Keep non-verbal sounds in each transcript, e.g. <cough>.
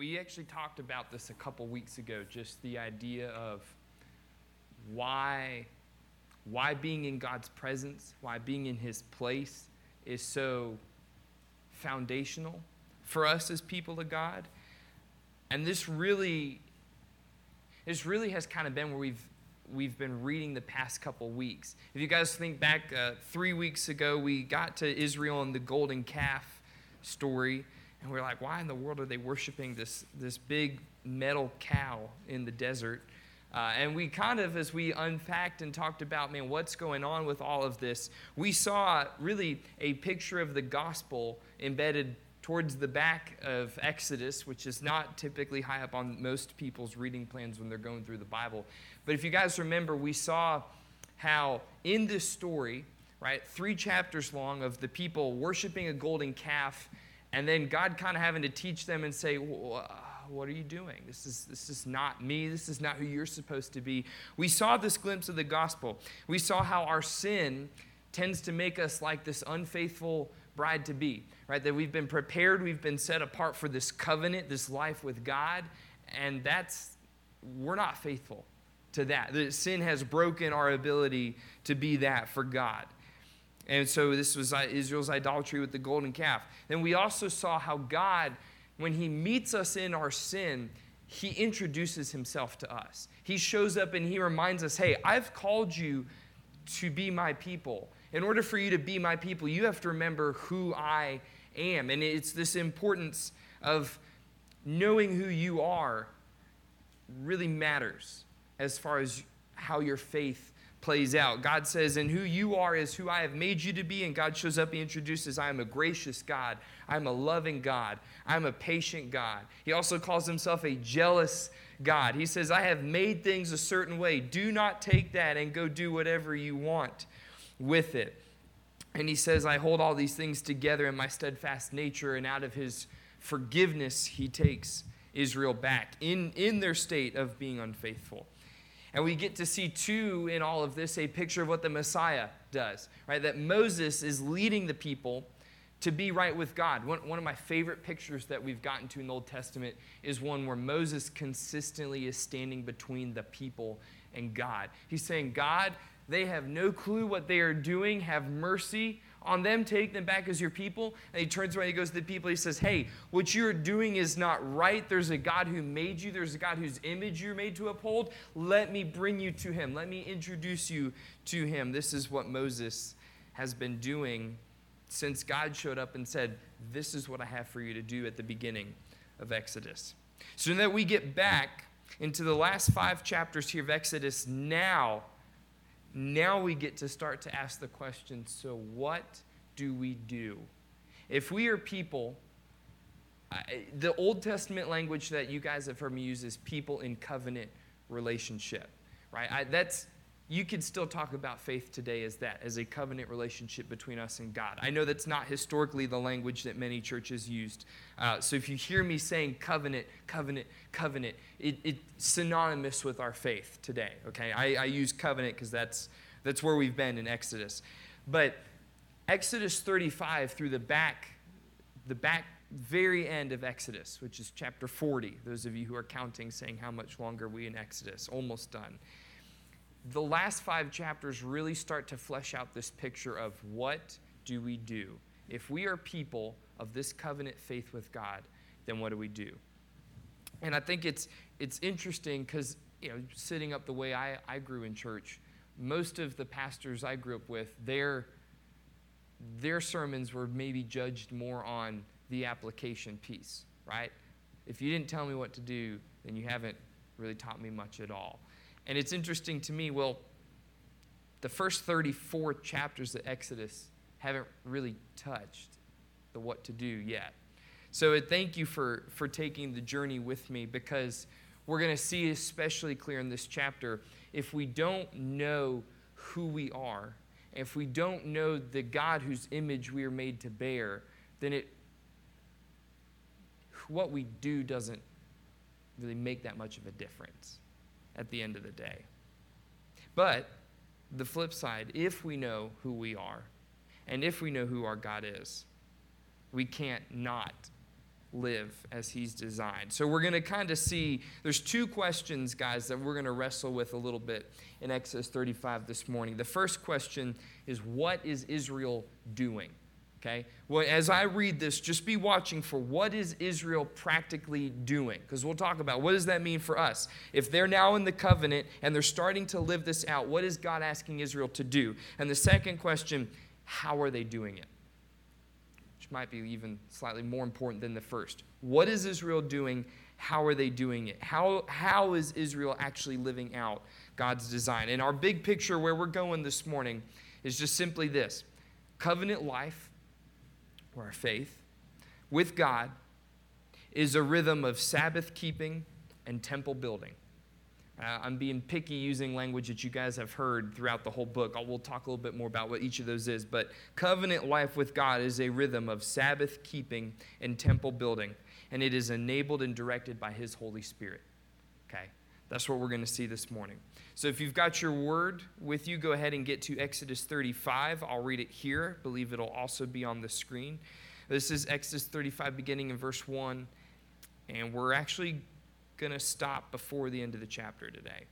we actually talked about this a couple weeks ago, just the idea of why, why being in God's presence, why being in His place is so foundational for us as people of God. And this really, this really has kind of been where we've we've been reading the past couple weeks. If you guys think back, uh, three weeks ago, we got to Israel and the golden calf story, and we're like, why in the world are they worshiping this, this big metal cow in the desert? Uh, and we kind of, as we unpacked and talked about, man, what's going on with all of this, we saw really a picture of the gospel embedded towards the back of Exodus, which is not typically high up on most people's reading plans when they're going through the Bible. But if you guys remember, we saw how in this story, right, three chapters long of the people worshiping a golden calf, and then God kind of having to teach them and say, what are you doing? This is, this is not me. This is not who you're supposed to be. We saw this glimpse of the gospel. We saw how our sin tends to make us like this unfaithful bride to be, right? That we've been prepared, we've been set apart for this covenant, this life with God, and that's, we're not faithful to that. The sin has broken our ability to be that for God. And so this was uh, Israel's idolatry with the golden calf. Then we also saw how God, when He meets us in our sin, He introduces Himself to us. He shows up and He reminds us, hey, I've called you to be my people. In order for you to be my people, you have to remember who I am. And it's this importance of knowing who you are really matters as far as how your faith plays out. God says, and who you are is who I have made you to be. And God shows up, He introduces, I am a gracious God. I'm a loving God. I'm a patient God. He also calls Himself a jealous God. He says, I have made things a certain way. Do not take that and go do whatever you want with it. And He says, I hold all these things together in my steadfast nature, and out of His forgiveness, He takes Israel back in, in their state of being unfaithful. And we get to see, too, in all of this, a picture of what the Messiah does, right? That Moses is leading the people to be right with God. One, one of my favorite pictures that we've gotten to in the Old Testament is one where Moses consistently is standing between the people and God. He's saying, God, they have no clue what they are doing. Have mercy on them, take them back as your people. And he turns around, he goes to the people, he says, Hey, what you're doing is not right. There's a God who made you, there's a God whose image you're made to uphold. Let me bring you to him, let me introduce you to him. This is what Moses has been doing since God showed up and said, This is what I have for you to do at the beginning of Exodus. So that we get back into the last five chapters here of Exodus now now we get to start to ask the question so, what do we do? If we are people, the Old Testament language that you guys have heard me use is people in covenant relationship, right? I, that's you could still talk about faith today as that, as a covenant relationship between us and God. I know that's not historically the language that many churches used. Uh, so if you hear me saying covenant, covenant, covenant, it, it's synonymous with our faith today, okay? I, I use covenant because that's, that's where we've been in Exodus. But Exodus 35 through the back, the back very end of Exodus, which is chapter 40, those of you who are counting saying how much longer we in Exodus, almost done the last five chapters really start to flesh out this picture of what do we do? If we are people of this covenant faith with God, then what do we do? And I think it's, it's interesting because, you know, sitting up the way I, I grew in church, most of the pastors I grew up with, their, their sermons were maybe judged more on the application piece, right? If you didn't tell me what to do, then you haven't really taught me much at all. And it's interesting to me, well, the first 34 chapters of Exodus haven't really touched the what to do yet. So I thank you for, for taking the journey with me because we're going to see especially clear in this chapter if we don't know who we are, if we don't know the God whose image we are made to bear, then it what we do doesn't really make that much of a difference at the end of the day. But the flip side, if we know who we are, and if we know who our God is, we can't not live as he's designed. So we're going to kind of see there's two questions, guys, that we're going to wrestle with a little bit in Exodus 35 this morning. The first question is what is Israel doing? Okay? Well, as I read this, just be watching for what is Israel practically doing? Because we'll talk about what does that mean for us? If they're now in the covenant and they're starting to live this out, what is God asking Israel to do? And the second question, how are they doing it? Which might be even slightly more important than the first. What is Israel doing? How are they doing it? How, how is Israel actually living out God's design? And our big picture where we're going this morning is just simply this covenant life or our faith, with God is a rhythm of Sabbath keeping and temple building. Uh, I'm being picky using language that you guys have heard throughout the whole book. I'll, we'll talk a little bit more about what each of those is. But covenant life with God is a rhythm of Sabbath keeping and temple building, and it is enabled and directed by His Holy Spirit. Okay? That's what we're going to see this morning. So if you've got your word with you, go ahead and get to Exodus 35. I'll read it here. I believe it'll also be on the screen. This is Exodus 35, beginning in verse 1. And we're actually going to stop before the end of the chapter today.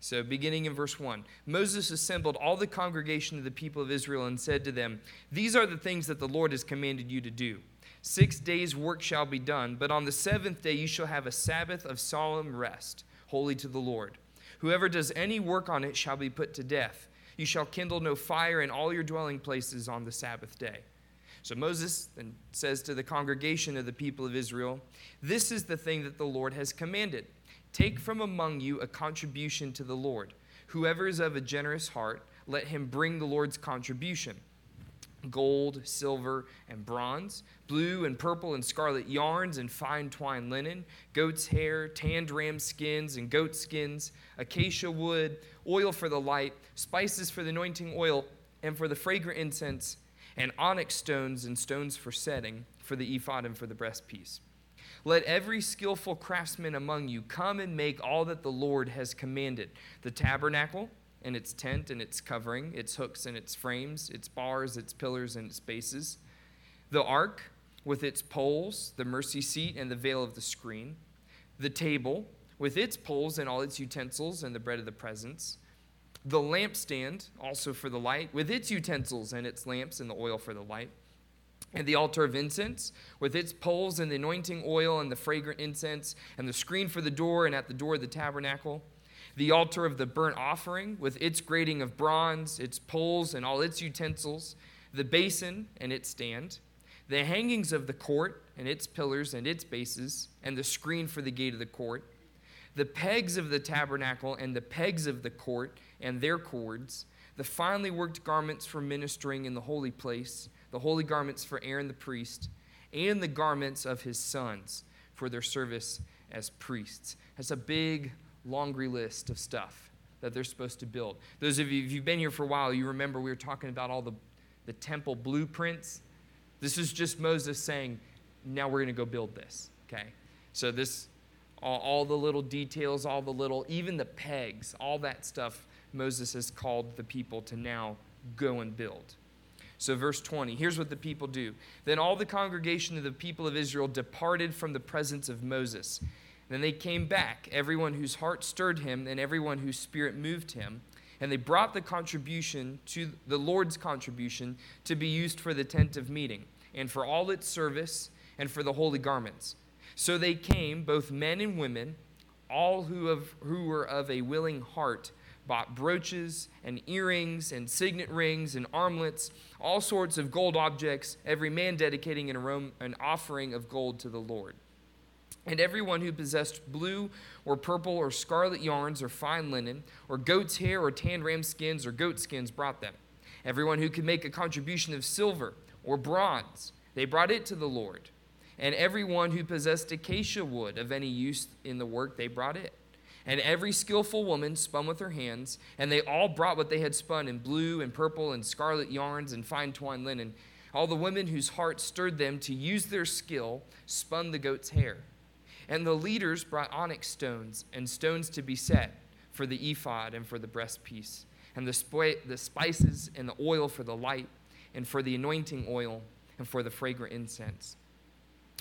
So, beginning in verse 1 Moses assembled all the congregation of the people of Israel and said to them, These are the things that the Lord has commanded you to do. Six days' work shall be done, but on the seventh day you shall have a Sabbath of solemn rest, holy to the Lord. Whoever does any work on it shall be put to death. You shall kindle no fire in all your dwelling places on the Sabbath day. So Moses then says to the congregation of the people of Israel, This is the thing that the Lord has commanded. Take from among you a contribution to the Lord. Whoever is of a generous heart, let him bring the Lord's contribution gold, silver, and bronze, blue and purple and scarlet yarns and fine twined linen, goat's hair, tanned ram skins and goat skins, acacia wood, oil for the light, spices for the anointing oil, and for the fragrant incense, and onyx stones and stones for setting, for the ephod and for the breastpiece. Let every skillful craftsman among you come and make all that the Lord has commanded the tabernacle and its tent and its covering, its hooks and its frames, its bars, its pillars and its bases, the ark with its poles, the mercy seat and the veil of the screen, the table with its poles and all its utensils and the bread of the presence, the lampstand also for the light, with its utensils and its lamps and the oil for the light, and the altar of incense with its poles and the anointing oil and the fragrant incense, and the screen for the door and at the door of the tabernacle the altar of the burnt offering with its grating of bronze, its poles and all its utensils, the basin and its stand, the hangings of the court and its pillars and its bases, and the screen for the gate of the court, the pegs of the tabernacle and the pegs of the court and their cords, the finely worked garments for ministering in the holy place, the holy garments for Aaron the priest, and the garments of his sons for their service as priests. That's a big laundry list of stuff that they're supposed to build. Those of you, if you've been here for a while, you remember we were talking about all the, the temple blueprints. This is just Moses saying, now we're going to go build this, okay? So this, all, all the little details, all the little, even the pegs, all that stuff, Moses has called the people to now go and build. So, verse 20, here's what the people do. Then all the congregation of the people of Israel departed from the presence of Moses then they came back, everyone whose heart stirred him and everyone whose spirit moved him. And they brought the contribution to the Lord's contribution to be used for the tent of meeting, and for all its service, and for the holy garments. So they came, both men and women, all who, have, who were of a willing heart, bought brooches and earrings and signet rings and armlets, all sorts of gold objects, every man dedicating an, aroma, an offering of gold to the Lord. And everyone who possessed blue or purple or scarlet yarns or fine linen or goat's hair or tanned ram skins or goat skins brought them. Everyone who could make a contribution of silver or bronze, they brought it to the Lord. And everyone who possessed acacia wood of any use in the work, they brought it. And every skillful woman spun with her hands, and they all brought what they had spun in blue and purple and scarlet yarns and fine twined linen. All the women whose hearts stirred them to use their skill spun the goat's hair. And the leaders brought onyx stones and stones to be set for the ephod and for the breastpiece, and the, sp- the spices and the oil for the light, and for the anointing oil, and for the fragrant incense.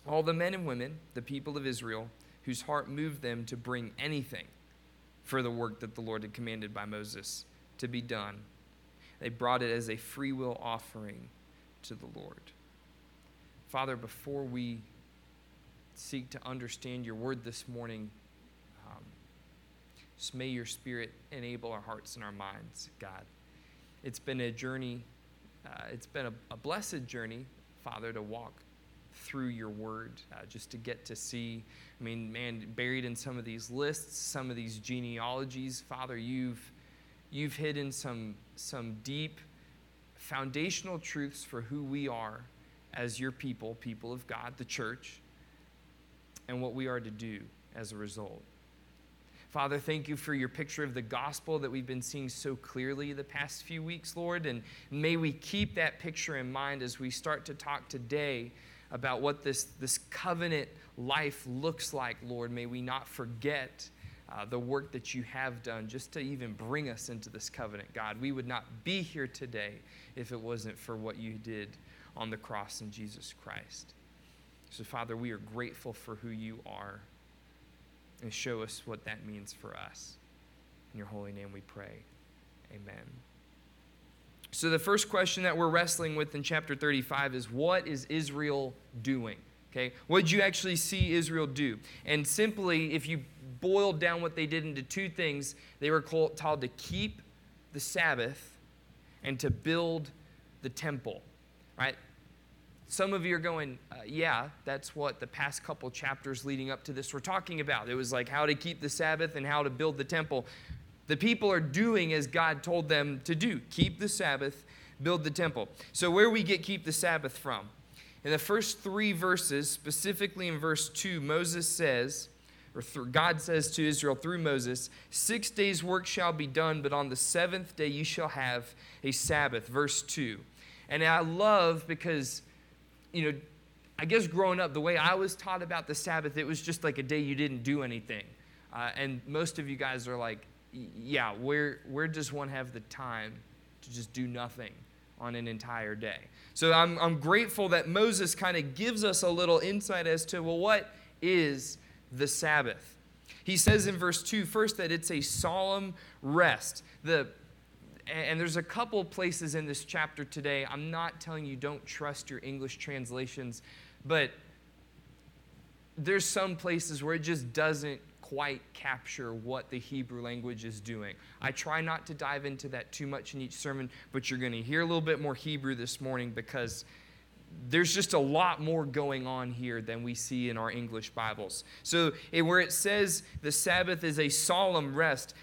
all the men and women, the people of Israel, whose heart moved them to bring anything for the work that the Lord had commanded by Moses to be done. They brought it as a free will offering to the Lord. Father, before we seek to understand your word this morning, um, just may your spirit enable our hearts and our minds, God. It's been a journey, uh, it's been a, a blessed journey, Father, to walk through your word, uh, just to get to see. I mean, man, buried in some of these lists, some of these genealogies, Father, you've you've hidden some some deep foundational truths for who we are as your people, people of God, the church, and what we are to do as a result. Father, thank you for your picture of the gospel that we've been seeing so clearly the past few weeks, Lord. And may we keep that picture in mind as we start to talk today about what this, this covenant life looks like, Lord. May we not forget uh, the work that you have done just to even bring us into this covenant, God. We would not be here today if it wasn't for what you did on the cross in Jesus Christ. So, Father, we are grateful for who you are and show us what that means for us. In your holy name we pray. Amen. So, the first question that we're wrestling with in chapter 35 is what is Israel doing? Okay, what did you actually see Israel do? And simply, if you boiled down what they did into two things, they were called, told to keep the Sabbath and to build the temple, right? Some of you are going, uh, yeah, that's what the past couple chapters leading up to this were talking about. It was like how to keep the Sabbath and how to build the temple. The people are doing as God told them to do keep the Sabbath, build the temple. So, where we get keep the Sabbath from? In the first three verses, specifically in verse 2, Moses says, or God says to Israel through Moses, Six days' work shall be done, but on the seventh day you shall have a Sabbath. Verse 2. And I love because, you know, I guess growing up, the way I was taught about the Sabbath, it was just like a day you didn't do anything. Uh, and most of you guys are like, yeah, where, where does one have the time to just do nothing on an entire day? So I'm, I'm grateful that Moses kind of gives us a little insight as to, well, what is the Sabbath? He says in verse 2 first that it's a solemn rest. The, and there's a couple places in this chapter today. I'm not telling you don't trust your English translations, but there's some places where it just doesn't quite capture what the Hebrew language is doing. I try not to dive into that too much in each sermon, but you're going to hear a little bit more Hebrew this morning because there's just a lot more going on here than we see in our English Bibles. So, eh, where it says the Sabbath is a solemn rest,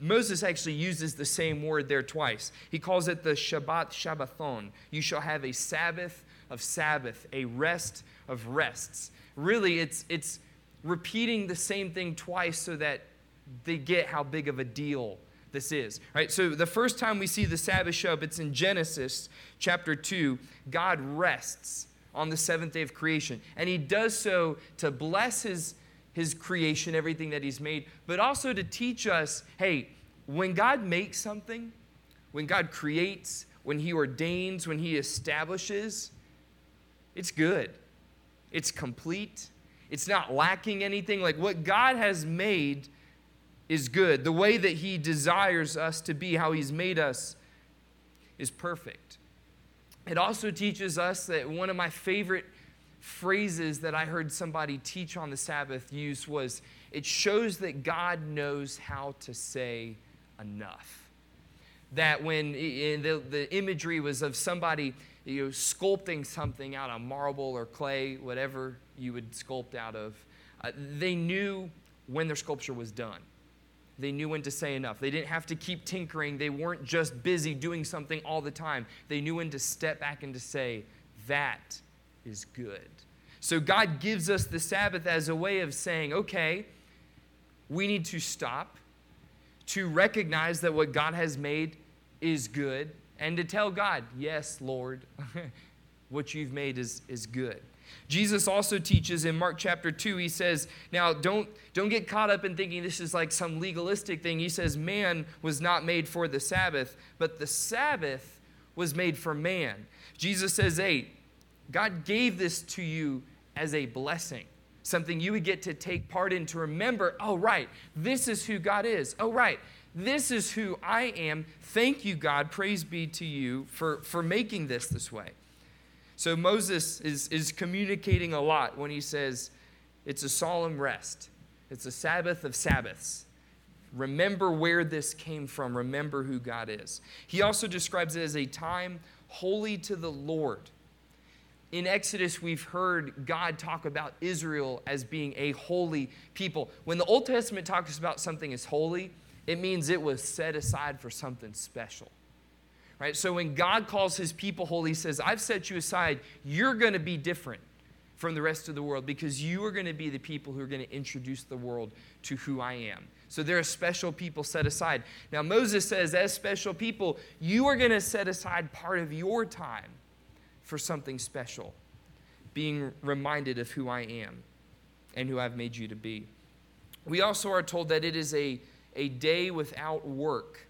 Moses actually uses the same word there twice. He calls it the Shabbat Shabbathon. You shall have a Sabbath of Sabbath, a rest of rests. Really, it's, it's repeating the same thing twice so that they get how big of a deal this is. Right? So the first time we see the Sabbath show up, it's in Genesis chapter 2. God rests on the seventh day of creation. And he does so to bless his, his creation, everything that he's made, but also to teach us hey, when God makes something, when God creates, when he ordains, when he establishes, it's good. It's complete. It's not lacking anything. Like what God has made is good. The way that He desires us to be, how He's made us, is perfect. It also teaches us that one of my favorite phrases that I heard somebody teach on the Sabbath use was it shows that God knows how to say enough. That when the, the imagery was of somebody you know, sculpting something out of marble or clay, whatever you would sculpt out of, uh, they knew when their sculpture was done. They knew when to say enough. They didn't have to keep tinkering. They weren't just busy doing something all the time. They knew when to step back and to say, that is good. So God gives us the Sabbath as a way of saying, okay, we need to stop, to recognize that what God has made is good, and to tell God, yes, Lord, <laughs> what you've made is, is good. Jesus also teaches in Mark chapter 2, he says, Now don't, don't get caught up in thinking this is like some legalistic thing. He says, Man was not made for the Sabbath, but the Sabbath was made for man. Jesus says, Hey, God gave this to you as a blessing, something you would get to take part in to remember, oh, right, this is who God is. Oh, right, this is who I am. Thank you, God. Praise be to you for, for making this this way. So Moses is, is communicating a lot when he says, it's a solemn rest, it's a Sabbath of Sabbaths. Remember where this came from. Remember who God is. He also describes it as a time holy to the Lord. In Exodus, we've heard God talk about Israel as being a holy people. When the Old Testament talks about something as holy, it means it was set aside for something special. Right? So when God calls his people holy, he says, I've set you aside. You're going to be different from the rest of the world because you are going to be the people who are going to introduce the world to who I am. So there are special people set aside. Now, Moses says, as special people, you are going to set aside part of your time for something special, being reminded of who I am and who I've made you to be. We also are told that it is a a day without work.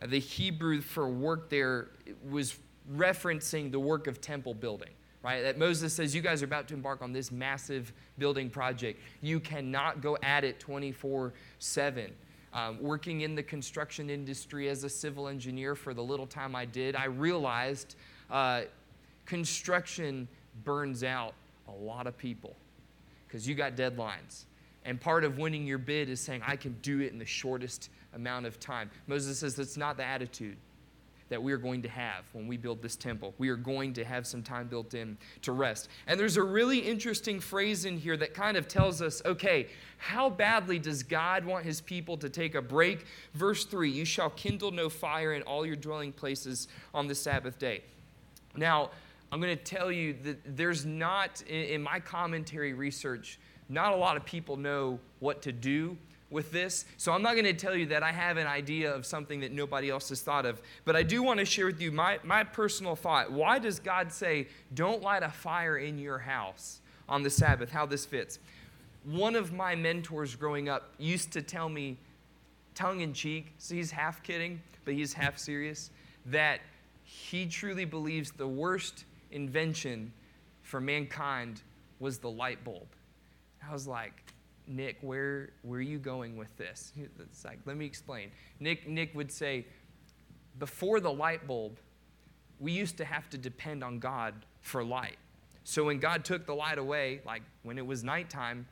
Uh, the Hebrew for work there was referencing the work of temple building, right? That Moses says, You guys are about to embark on this massive building project. You cannot go at it 24 7. Um, working in the construction industry as a civil engineer for the little time I did, I realized uh, construction burns out a lot of people because you got deadlines. And part of winning your bid is saying, I can do it in the shortest amount of time. Moses says that's not the attitude that we are going to have when we build this temple. We are going to have some time built in to rest. And there's a really interesting phrase in here that kind of tells us okay, how badly does God want his people to take a break? Verse 3 You shall kindle no fire in all your dwelling places on the Sabbath day. Now, I'm going to tell you that there's not, in my commentary research, not a lot of people know what to do with this. So I'm not going to tell you that I have an idea of something that nobody else has thought of. But I do want to share with you my, my personal thought. Why does God say, don't light a fire in your house on the Sabbath? How this fits. One of my mentors growing up used to tell me, tongue in cheek, so he's half kidding, but he's half serious, that he truly believes the worst invention for mankind was the light bulb. I was like, Nick, where, where are you going with this? <laughs> It's like, let me explain. Nick, Nick would say, before the light bulb, we used to have to depend on God for light. So when God took the light away, like when it was nighttime,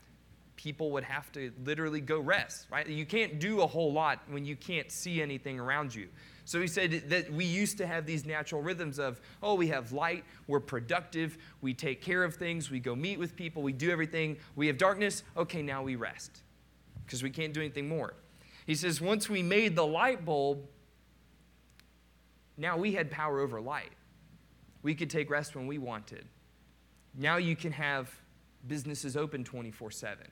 people would have to literally go rest, right? You can't do a whole lot when you can't see anything around you. So he said that we used to have these natural rhythms of, oh, we have light, we're productive, we take care of things, we go meet with people, we do everything. We have darkness, okay, now we rest because we can't do anything more. He says, once we made the light bulb, now we had power over light. We could take rest when we wanted. Now you can have businesses open 24 7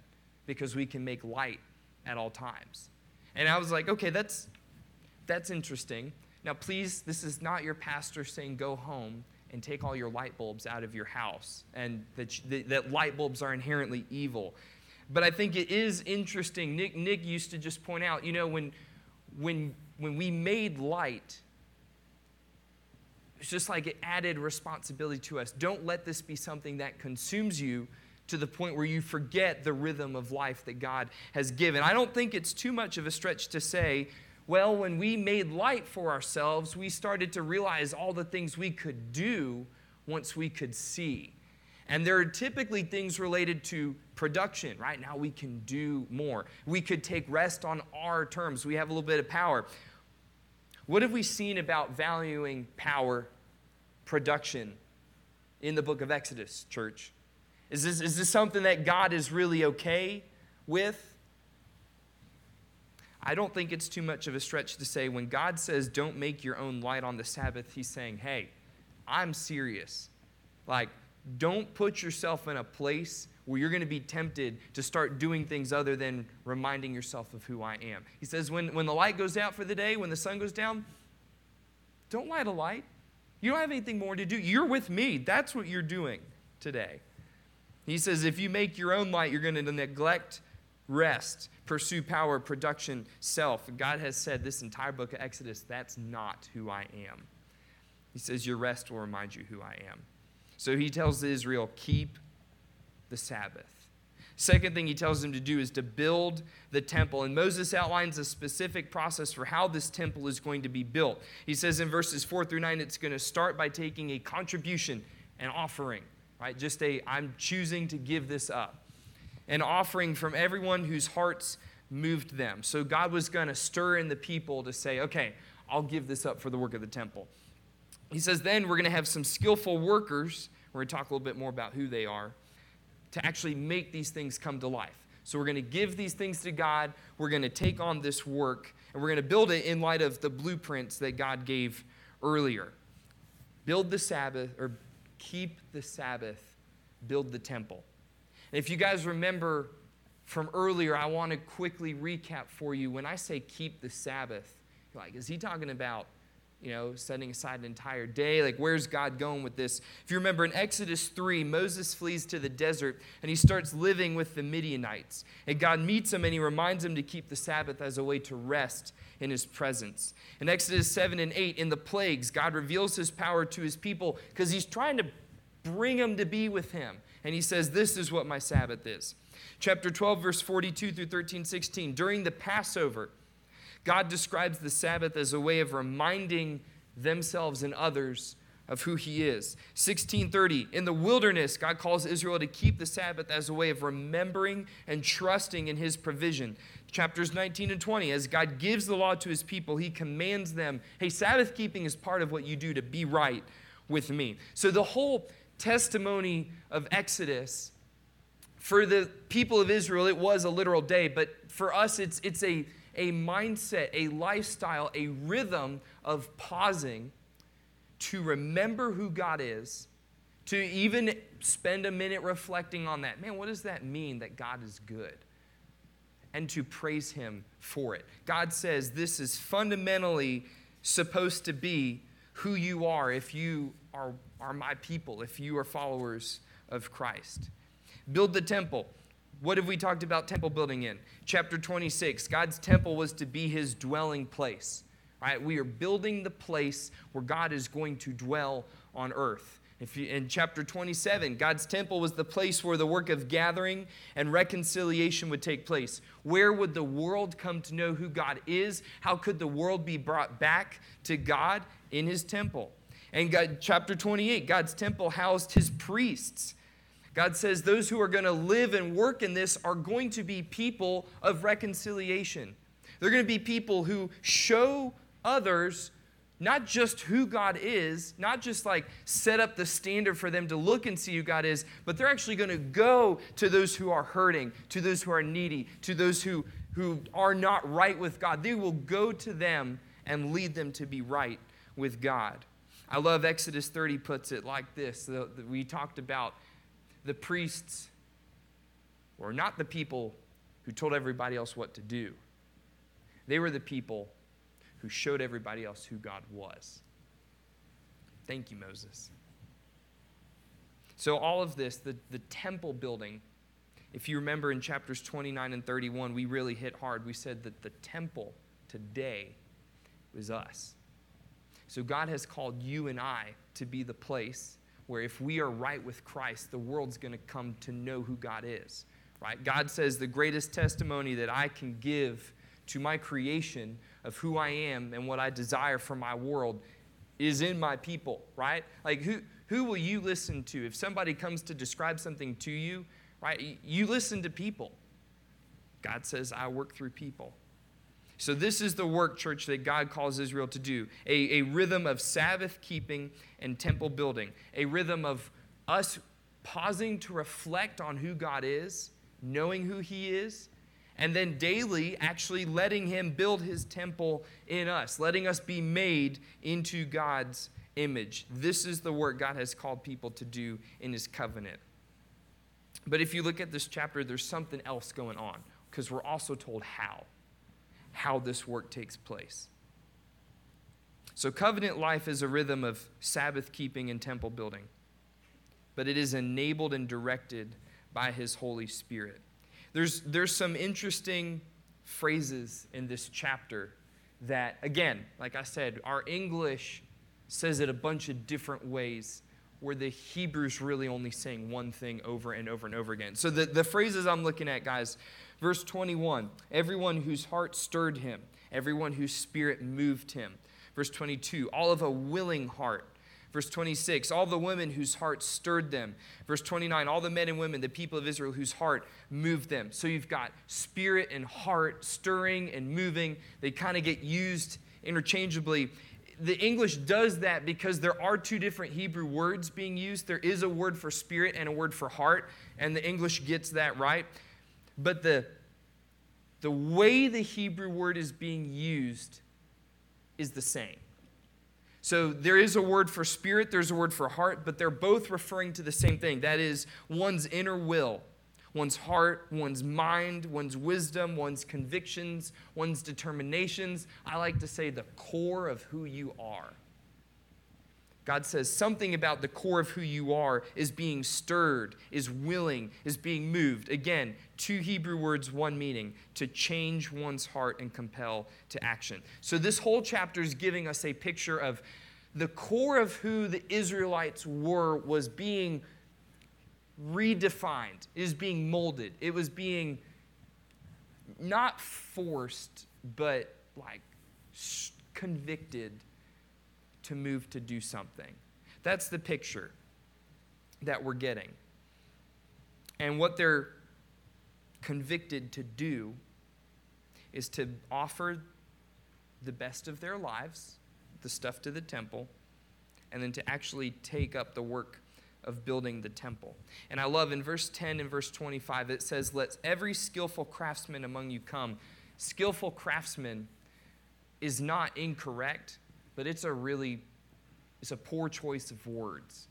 because we can make light at all times. And I was like, okay, that's that's interesting. Now, please, this is not your pastor saying go home and take all your light bulbs out of your house and that, that light bulbs are inherently evil. But I think it is interesting. Nick, Nick used to just point out, you know, when, when, when we made light, it's just like it added responsibility to us. Don't let this be something that consumes you to the point where you forget the rhythm of life that God has given. I don't think it's too much of a stretch to say well, when we made light for ourselves, we started to realize all the things we could do once we could see. And there are typically things related to production. Right now, we can do more. We could take rest on our terms. We have a little bit of power. What have we seen about valuing power, production in the book of Exodus, church? Is this, is this something that God is really okay with? I don't think it's too much of a stretch to say when God says, don't make your own light on the Sabbath, He's saying, hey, I'm serious. Like, don't put yourself in a place where you're going to be tempted to start doing things other than reminding yourself of who I am. He says, when, when the light goes out for the day, when the sun goes down, don't light a light. You don't have anything more to do. You're with me. That's what you're doing today. He says, if you make your own light, you're going to neglect rest, pursue power, production, self. God has said this entire book of Exodus, that's not who I am. He says, Your rest will remind you who I am. So he tells Israel, Keep the Sabbath. Second thing he tells them to do is to build the temple. And Moses outlines a specific process for how this temple is going to be built. He says in verses 4 through 9, it's going to start by taking a contribution, an offering, right? Just a, I'm choosing to give this up. An offering from everyone whose hearts moved them. So God was going to stir in the people to say, okay, I'll give this up for the work of the temple. He says, then we're going to have some skillful workers. We're going to talk a little bit more about who they are to actually make these things come to life. So we're going to give these things to God. We're going to take on this work, and we're going to build it in light of the blueprints that God gave earlier. Build the Sabbath, or keep the Sabbath, build the temple. If you guys remember from earlier, I want to quickly recap for you. When I say keep the Sabbath, like, is he talking about you know, setting aside an entire day. Like, where's God going with this? If you remember in Exodus 3, Moses flees to the desert and he starts living with the Midianites. And God meets him and he reminds him to keep the Sabbath as a way to rest in his presence. In Exodus 7 and 8, in the plagues, God reveals his power to his people because he's trying to bring them to be with him. And he says, This is what my Sabbath is. Chapter 12, verse 42 through 13, 16. During the Passover, God describes the Sabbath as a way of reminding themselves and others of who he is. 1630, in the wilderness, God calls Israel to keep the Sabbath as a way of remembering and trusting in his provision. Chapters 19 and 20, as God gives the law to his people, he commands them hey, Sabbath keeping is part of what you do to be right with me. So the whole testimony of Exodus, for the people of Israel, it was a literal day, but for us, it's, it's a a mindset, a lifestyle, a rhythm of pausing to remember who God is, to even spend a minute reflecting on that. Man, what does that mean that God is good? And to praise Him for it. God says this is fundamentally supposed to be who you are if you are, are my people, if you are followers of Christ. Build the temple. What have we talked about temple building in? Chapter 26, God's temple was to be his dwelling place. Right? We are building the place where God is going to dwell on earth. If you, in chapter 27, God's temple was the place where the work of gathering and reconciliation would take place. Where would the world come to know who God is? How could the world be brought back to God? In his temple. And God, chapter 28, God's temple housed his priests. God says those who are going to live and work in this are going to be people of reconciliation. They're going to be people who show others not just who God is, not just like set up the standard for them to look and see who God is, but they're actually going to go to those who are hurting, to those who are needy, to those who, who are not right with God. They will go to them and lead them to be right with God. I love Exodus 30 puts it like this. We talked about the priests were not the people who told everybody else what to do, they were the people who showed everybody else who God was. Thank you, Moses. So, all of this, the, the temple building, if you remember in chapters 29 and 31, we really hit hard. We said that the temple today was us. So, God has called you and I to be the place where if we are right with Christ, the world's going to come to know who God is. Right? God says the greatest testimony that I can give to my creation of who I am and what I desire for my world is in my people, right? Like who who will you listen to if somebody comes to describe something to you, right? You listen to people. God says I work through people. So, this is the work, church, that God calls Israel to do a, a rhythm of Sabbath keeping and temple building, a rhythm of us pausing to reflect on who God is, knowing who He is, and then daily actually letting Him build His temple in us, letting us be made into God's image. This is the work God has called people to do in His covenant. But if you look at this chapter, there's something else going on because we're also told how how this work takes place. So, covenant life is a rhythm of Sabbath keeping and temple building, but it is enabled and directed by His Holy Spirit. There's, there's some interesting phrases in this chapter that, again, like I said, our English says it a bunch of different ways where the Hebrews really only saying one thing over and over and over again. So the, the phrases I'm looking at, guys, verse 21 everyone whose heart stirred him, everyone whose spirit moved him. Verse 22 all of a willing heart. Verse 26, all the women whose hearts stirred them. Verse 29, all the men and women, the people of Israel whose heart moved them. So you've got spirit and heart stirring and moving. They kind of get used interchangeably the English does that because there are two different Hebrew words being used. There is a word for spirit and a word for heart, and the English gets that right. But the, the way the Hebrew word is being used is the same. So there is a word for spirit, there's a word for heart, but they're both referring to the same thing. That is one's inner will one's heart, one's mind, one's wisdom, one's convictions, one's determinations. I like to say the core of who you are. God says something about the core of who you are is being stirred, is willing, is being moved. Again, two Hebrew words, one meaning to change one's heart and compel to action. So, this whole chapter is giving us a picture of the core of who the Israelites were was being redefined, was being molded. It was being not forced, but like convicted to move to do something. That's the picture that we're getting. And what they're convicted to do is to offer the best of their lives, the stuff to the temple, and then to actually take up the work of building the temple. And I love in verse 10 and verse 25, it says, Let every skillful craftsman among you come. Skillful craftsman is not incorrect, but it's a really it's a poor choice of words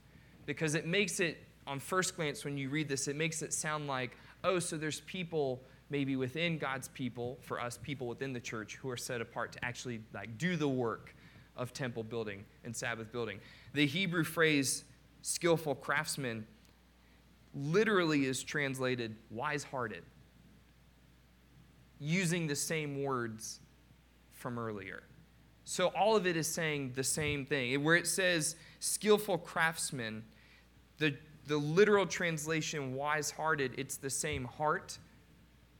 because it makes it on first glance when you read this it makes it sound like oh so there's people maybe within god's people for us people within the church who are set apart to actually like do the work of temple building and sabbath building the hebrew phrase skillful craftsman literally is translated wise hearted, using the same words from earlier. So all of it is saying the same thing. Where it says skillful craftsman, the, the literal translation wise hearted, it's the same heart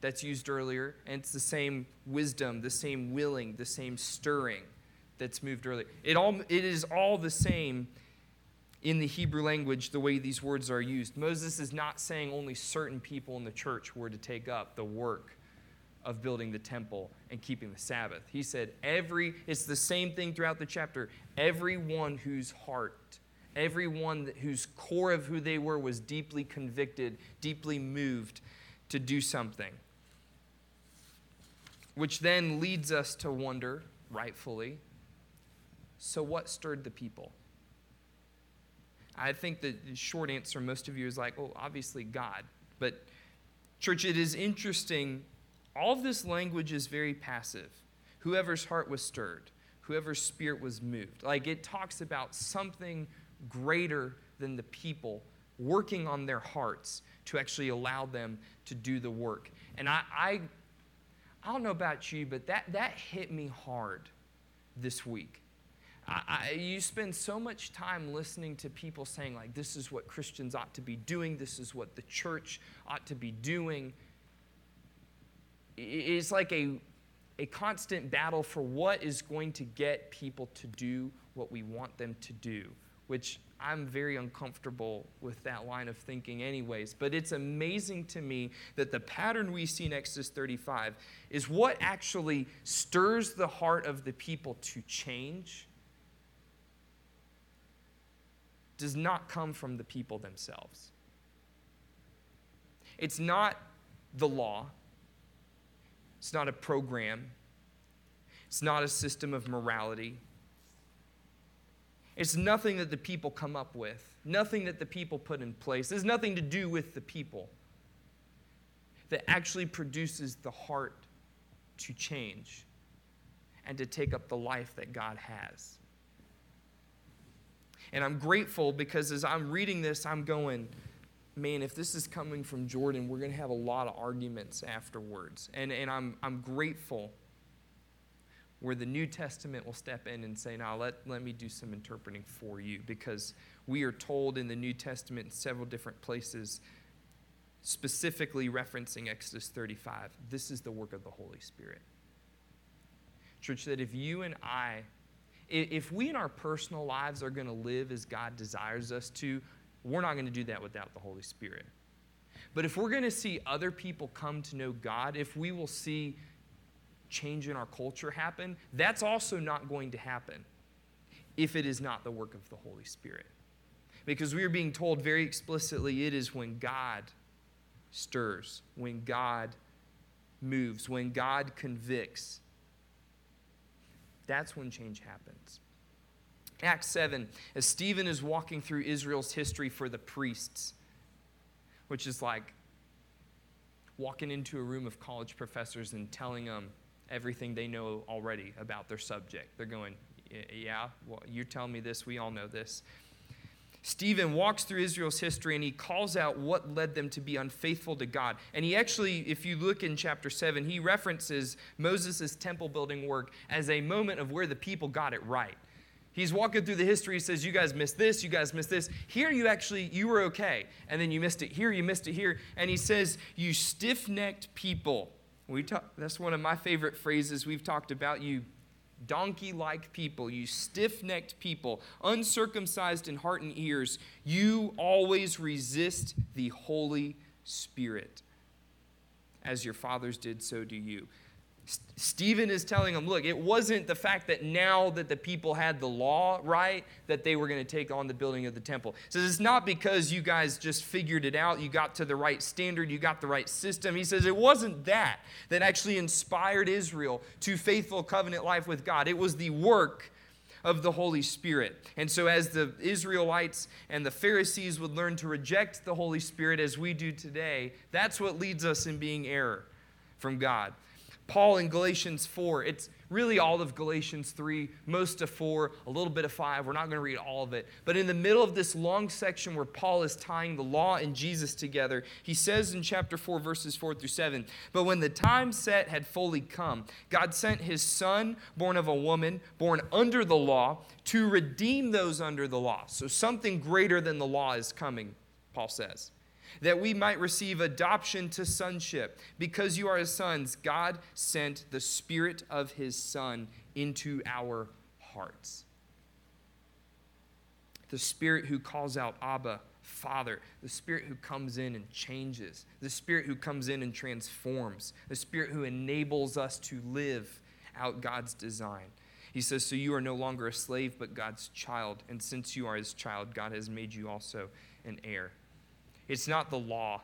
that's used earlier, and it's the same wisdom, the same willing, the same stirring that's moved earlier. It, all, it is all the same in the Hebrew language the way these words are used. Moses is not saying only certain people in the church were to take up the work of building the temple and keeping the Sabbath. He said, every, it's the same thing throughout the chapter, everyone whose heart, everyone whose core of who they were was deeply convicted, deeply moved to do something. Which then leads us to wonder, rightfully, so what stirred the people? I think the short answer, most of you, is like, oh, obviously God. But, church, it is interesting. All of this language is very passive. Whoever's heart was stirred, whoever's spirit was moved. Like, it talks about something greater than the people working on their hearts to actually allow them to do the work. And I, I, I don't know about you, but that, that hit me hard this week I, I, you spend so much time listening to people saying, like, this is what Christians ought to be doing, this is what the church ought to be doing. It's like a, a constant battle for what is going to get people to do what we want them to do, which I'm very uncomfortable with that line of thinking, anyways. But it's amazing to me that the pattern we see in Exodus 35 is what actually stirs the heart of the people to change does not come from the people themselves. It's not the law, it's not a program, it's not a system of morality. It's nothing that the people come up with, nothing that the people put in place. There's nothing to do with the people that actually produces the heart to change and to take up the life that God has. And I'm grateful because as I'm reading this, I'm going, man, if this is coming from Jordan, we're going to have a lot of arguments afterwards. And, and I'm, I'm grateful where the New Testament will step in and say, now let, let me do some interpreting for you because we are told in the New Testament in several different places, specifically referencing Exodus 35, this is the work of the Holy Spirit. Church, that if you and I, if we in our personal lives are going to live as God desires us to, we're not going to do that without the Holy Spirit. But if we're going to see other people come to know God, if we will see change in our culture happen, that's also not going to happen if it is not the work of the Holy Spirit. Because we are being told very explicitly it is when God stirs, when God moves, when God convicts. That's when change happens. Acts 7, as Stephen is walking through Israel's history for the priests, which is like walking into a room of college professors and telling them everything they know already about their subject. They're going, Yeah, well, you're telling me this, we all know this. Stephen walks through Israel's history and he calls out what led them to be unfaithful to God. And he actually, if you look in chapter 7, he references Moses' temple building work as a moment of where the people got it right. He's walking through the history. He says, You guys missed this, you guys missed this. Here, you actually, you were okay. And then you missed it here, you missed it here. And he says, You stiff necked people. We talk, that's one of my favorite phrases we've talked about. You donkey like people, you stiff necked people, uncircumcised in heart and ears, you always resist the Holy Spirit. As your fathers did, so do you. Stephen is telling them, look, it wasn't the fact that now that the people had the law right that they were going to take on the building of the temple. So it's not because you guys just figured it out, you got to the right standard, you got the right system. He says it wasn't that that actually inspired Israel to faithful covenant life with God. It was the work of the Holy Spirit. And so, as the Israelites and the Pharisees would learn to reject the Holy Spirit as we do today, that's what leads us in being error from God. Paul in Galatians 4, it's really all of Galatians 3, most of 4, a little bit of 5. We're not going to read all of it. But in the middle of this long section where Paul is tying the law and Jesus together, he says in chapter 4, verses 4 through 7 But when the time set had fully come, God sent his son, born of a woman, born under the law, to redeem those under the law. So something greater than the law is coming, Paul says that we might receive adoption to sonship. Because you are his sons, God sent the Spirit of his Son into our hearts. The Spirit who calls out Abba, Father, the Spirit who comes in and changes, the Spirit who comes in and transforms, the Spirit who enables us to live out God's design. He says, So you are no longer a slave, but God's child. And since you are his child, God has made you also an heir. It's not the law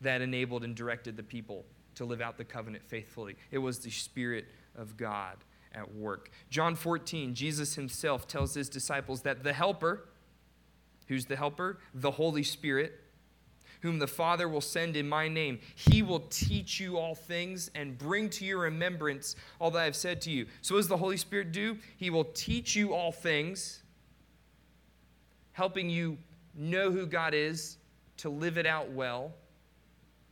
that enabled and directed the people to live out the covenant faithfully, it was the Spirit of God at work. John 14, Jesus himself tells his disciples that the Helper, who's the Helper? The Holy Spirit, whom the Father will send in my name, he will teach you all things and bring to your remembrance all that I've said to you. So, what does the Holy Spirit do? He will teach you all things, helping you know who God is to live it out well.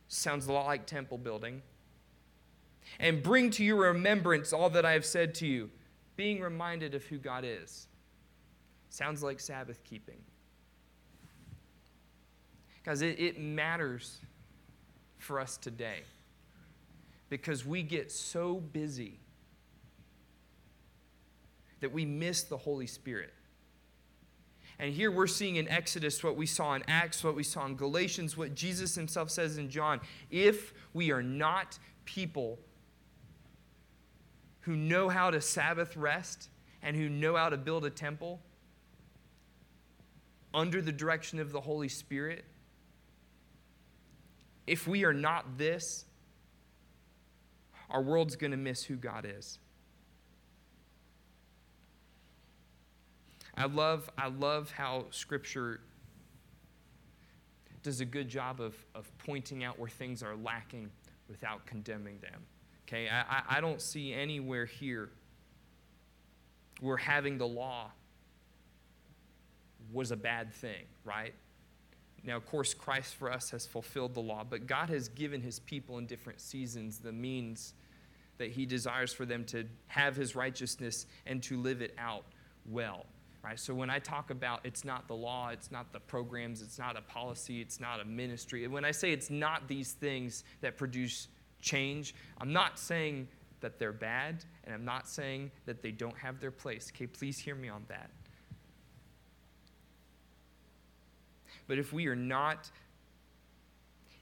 Sounds a lot like temple building. And bring to your remembrance all that I have said to you, being reminded of who God is. Sounds like Sabbath keeping. Guys, it, it matters for us today because we get so busy that we miss the Holy Spirit. And here we're seeing in Exodus what we saw in Acts, what we saw in Galatians, what Jesus himself says in John. If we are not people who know how to Sabbath rest and who know how to build a temple under the direction of the Holy Spirit, if we are not this, our world's going to miss who God is. I love, I love how Scripture does a good job of, of pointing out where things are lacking without condemning them. Okay, I, I don't see anywhere here where having the law was a bad thing, right? Now, of course, Christ for us has fulfilled the law, but God has given his people in different seasons the means that he desires for them to have his righteousness and to live it out well. Right? So when I talk about it's not the law, it's not the programs, it's not a policy, it's not a ministry, when I say it's not these things that produce change, I'm not saying that they're bad, and I'm not saying that they don't have their place. Okay, please hear me on that. But if we are not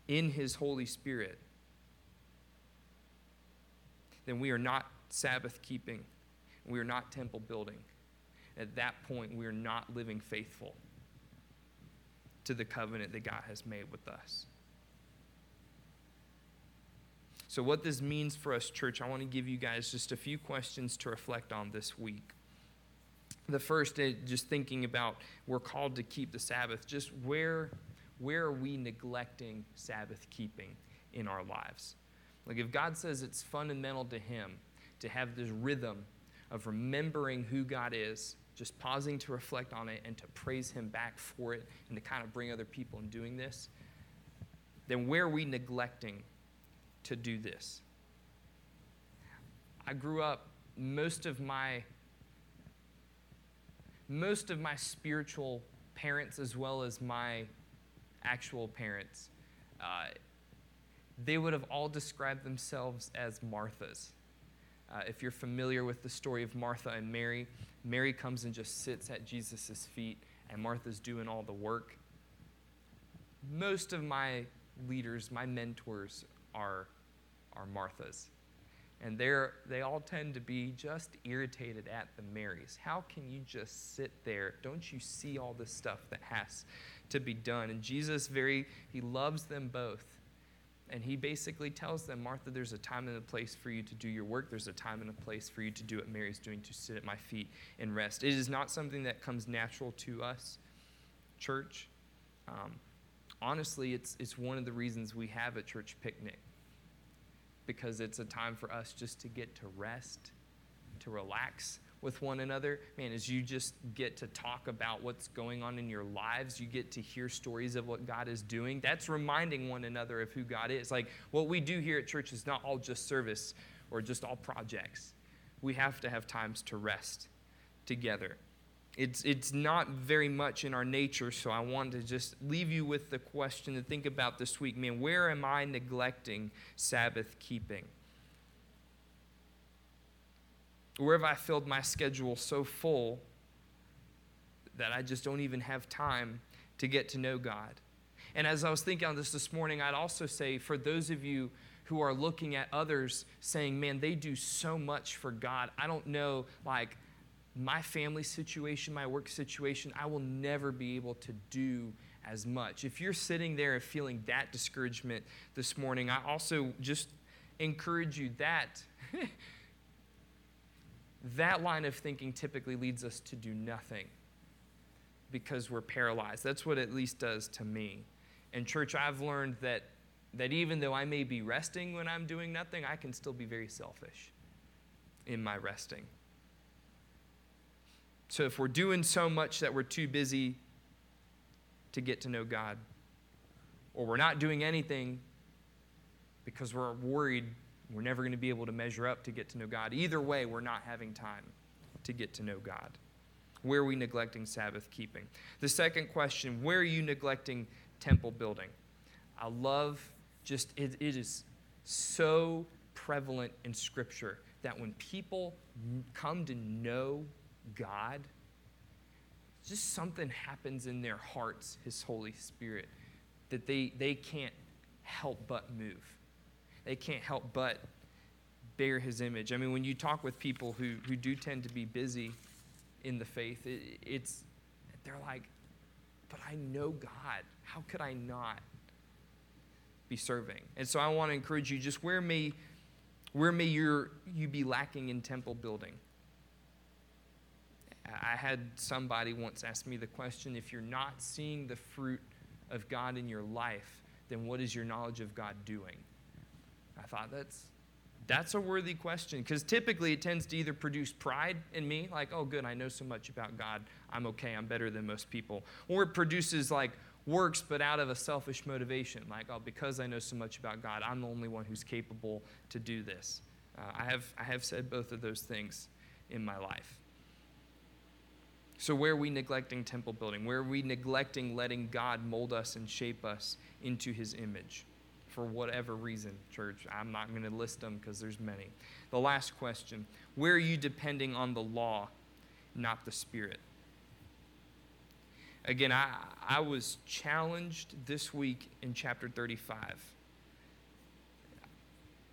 in His Holy Spirit, then we are not Sabbath keeping. We are not temple building. At that point, we are not living faithful to the covenant that God has made with us. So, what this means for us, church, I want to give you guys just a few questions to reflect on this week. The first is just thinking about we're called to keep the Sabbath. Just where, where are we neglecting Sabbath keeping in our lives? Like, if God says it's fundamental to Him to have this rhythm of remembering who God is, just pausing to reflect on it and to praise Him back for it and to kind of bring other people in doing this, then where are we neglecting to do this. I grew up most of my most of my spiritual parents as well as my actual parents uh, they would have all described themselves as marthas uh, if you're familiar with the story of martha and mary mary comes and just sits at jesus' feet and martha's doing all the work most of my leaders my mentors are, are Marthas. And they're, they all tend to be just irritated at the Marys. How can you just sit there? Don't you see all this stuff that has to be done? And Jesus very, he loves them both. And he basically tells them, Martha, there's a time and a place for you to do your work. There's a time and a place for you to do what Mary's doing, to sit at my feet and rest. It is not something that comes natural to us, church. Um, honestly, it's, it's one of the reasons we have a church picnic because it's a time for us just to get to rest, to relax with one another. Man, as you just get to talk about what's going on in your lives, you get to hear stories of what God is doing. That's reminding one another of who God is. Like what we do here at church is not all just service or just all projects. We have to have times to rest together. It's, it's not very much in our nature, so I want to just leave you with the question to think about this week. Man, where am I neglecting Sabbath keeping? Where have I filled my schedule so full that I just don't even have time to get to know God? And as I was thinking on this this morning, I'd also say for those of you who are looking at others saying, man, they do so much for God, I don't know, like, my family situation, my work situation, I will never be able to do as much. If you're sitting there and feeling that discouragement this morning, I also just encourage you that <laughs> that line of thinking typically leads us to do nothing because we're paralyzed. That's what it at least does to me. In church, I've learned that that even though I may be resting when I'm doing nothing, I can still be very selfish in my resting. So if we're doing so much that we're too busy to get to know God, or we're not doing anything because we're worried we're never going to be able to measure up to get to know God, either way, we're not having time to get to know God. Where are we neglecting Sabbath keeping? The second question where are you neglecting temple building? I love just, it, it is so prevalent in Scripture that when people come to know God, just something happens in their hearts, His Holy Spirit, that they, they can't help but move. They can't help but bear His image. I mean, when you talk with people who, who do tend to be busy in the faith, it, it's, they're like, but I know God. How could I not be serving? And so I want to encourage you just where may, where may your, you be lacking in temple building? I had somebody once ask me the question if you're not seeing the fruit of God in your life, then what is your knowledge of God doing? I thought that's that's a worthy question because typically it tends to either produce pride in me, like, oh, good, I know so much about God, I'm okay, I'm better than most people, or it produces like works but out of a selfish motivation, like, oh, because I know so much about God, I'm the only one who's capable to do this. Uh, I, have, I have said both of those things in my life. So, where are we neglecting temple building? Where are we neglecting letting God mold us and shape us into his image? For whatever reason, church. I'm not going to list them because there's many. The last question Where are you depending on the law, not the Spirit? Again, I, I was challenged this week in chapter 35.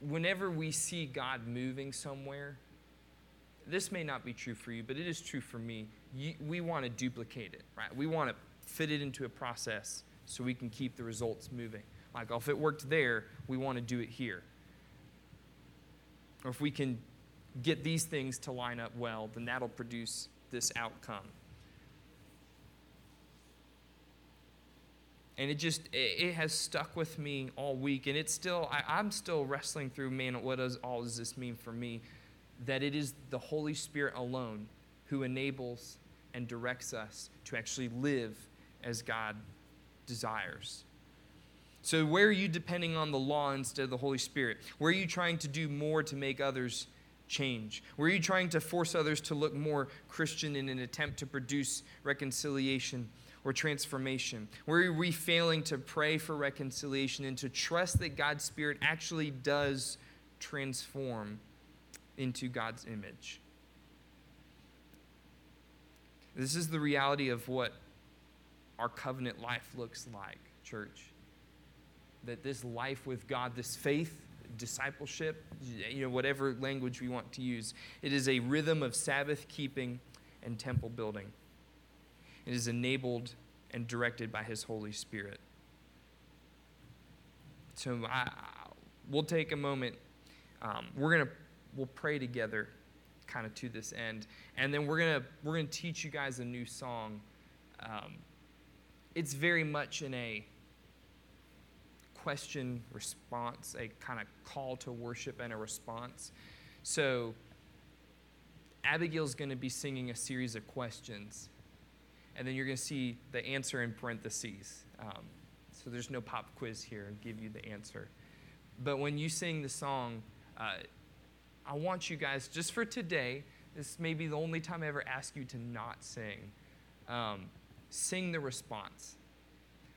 Whenever we see God moving somewhere, this may not be true for you, but it is true for me. You, we want to duplicate it, right? We want to fit it into a process so we can keep the results moving. Like, oh, if it worked there, we want to do it here. Or if we can get these things to line up well, then that'll produce this outcome. and it just it, has stuck with me all week and it's still I, am still wrestling through man what does all does this mean for me that it is the holy spirit alone who enables and directs us to actually live as god desires so where are you depending on the law instead of the holy spirit where are you trying to do more to make others change where are you trying to force others to look more christian in an attempt to produce reconciliation or transformation? Where are we failing to pray for reconciliation and to trust that God's Spirit actually does transform into God's image? This is the reality of what our covenant life looks like, church. That this life with God, this faith, discipleship, you know, whatever language we want to use, it is a rhythm of Sabbath keeping and temple building. It is enabled and directed by His Holy Spirit. So I, we'll take a moment. Um, we're gonna we'll pray together, kind of to this end, and then we're gonna we're gonna teach you guys a new song. Um, it's very much in a question response, a kind of call to worship and a response. So Abigail's going to be singing a series of questions and then you're going to see the answer in parentheses. Um, so there's no pop quiz here give you the answer. But when you sing the song, uh, I want you guys, just for today, this may be the only time I ever ask you to not sing. Um, sing the response.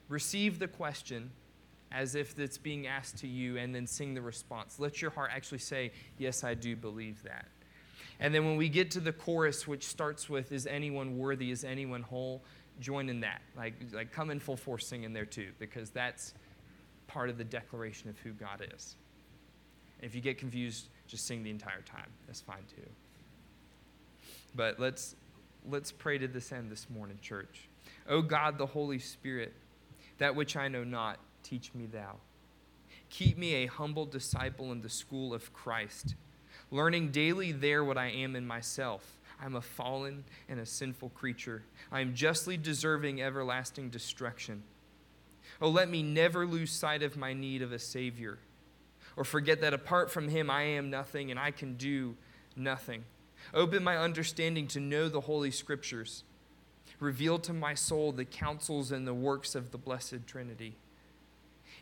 Receive the question as if it's being asked to you, and then sing the response. Let your heart actually say, Yes, I do believe that. And then when we get to the chorus, which starts with, Is anyone worthy? Is anyone whole? Join in that. Like, like come in full force singing there too, because that's part of the declaration of who God is. And if you get confused, just sing the entire time. That's fine too. But let's let's pray to this end this morning, church. O God, the Holy Spirit, that which I know not, teach me thou. Keep me a humble disciple in the school of Christ learning daily there what I am in myself. I'm a fallen and a sinful creature. I am justly deserving everlasting destruction. Oh, let me never lose sight of my need of a Savior, or forget that apart from Him I am nothing and I can do nothing. Open my understanding to know the Holy Scriptures. Reveal to my soul the counsels and the works of the Blessed Trinity.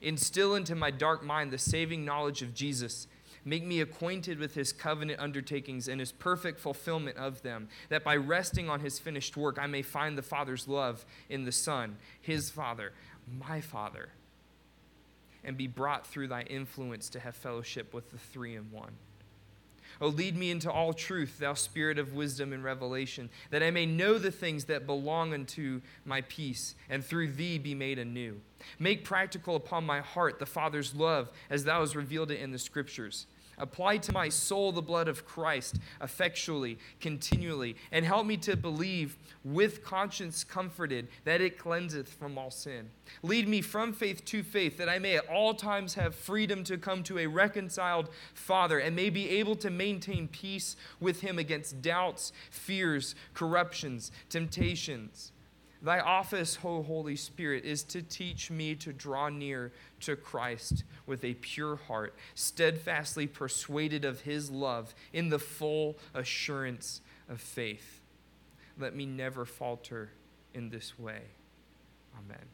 Instill into my dark mind the saving knowledge of Jesus Make me acquainted with his covenant undertakings and his perfect fulfillment of them, that by resting on his finished work, I may find the Father's love in the Son, his Father, my Father, and be brought through thy influence to have fellowship with the three in one. Oh, lead me into all truth, thou spirit of wisdom and revelation, that I may know the things that belong unto my peace, and through thee be made anew. Make practical upon my heart the Father's love, as thou hast revealed it in the Scriptures. Apply to my soul the blood of Christ effectually, continually, and help me to believe with conscience comforted that it cleanseth from all sin. Lead me from faith to faith, that I may at all times have freedom to come to a reconciled Father and may be able to maintain peace with him against doubts, fears, corruptions, temptations Thy office, O Holy Spirit, is to teach me to draw near to Christ with a pure heart, steadfastly persuaded of his love in the full assurance of faith. Let me never falter in this way. Amen.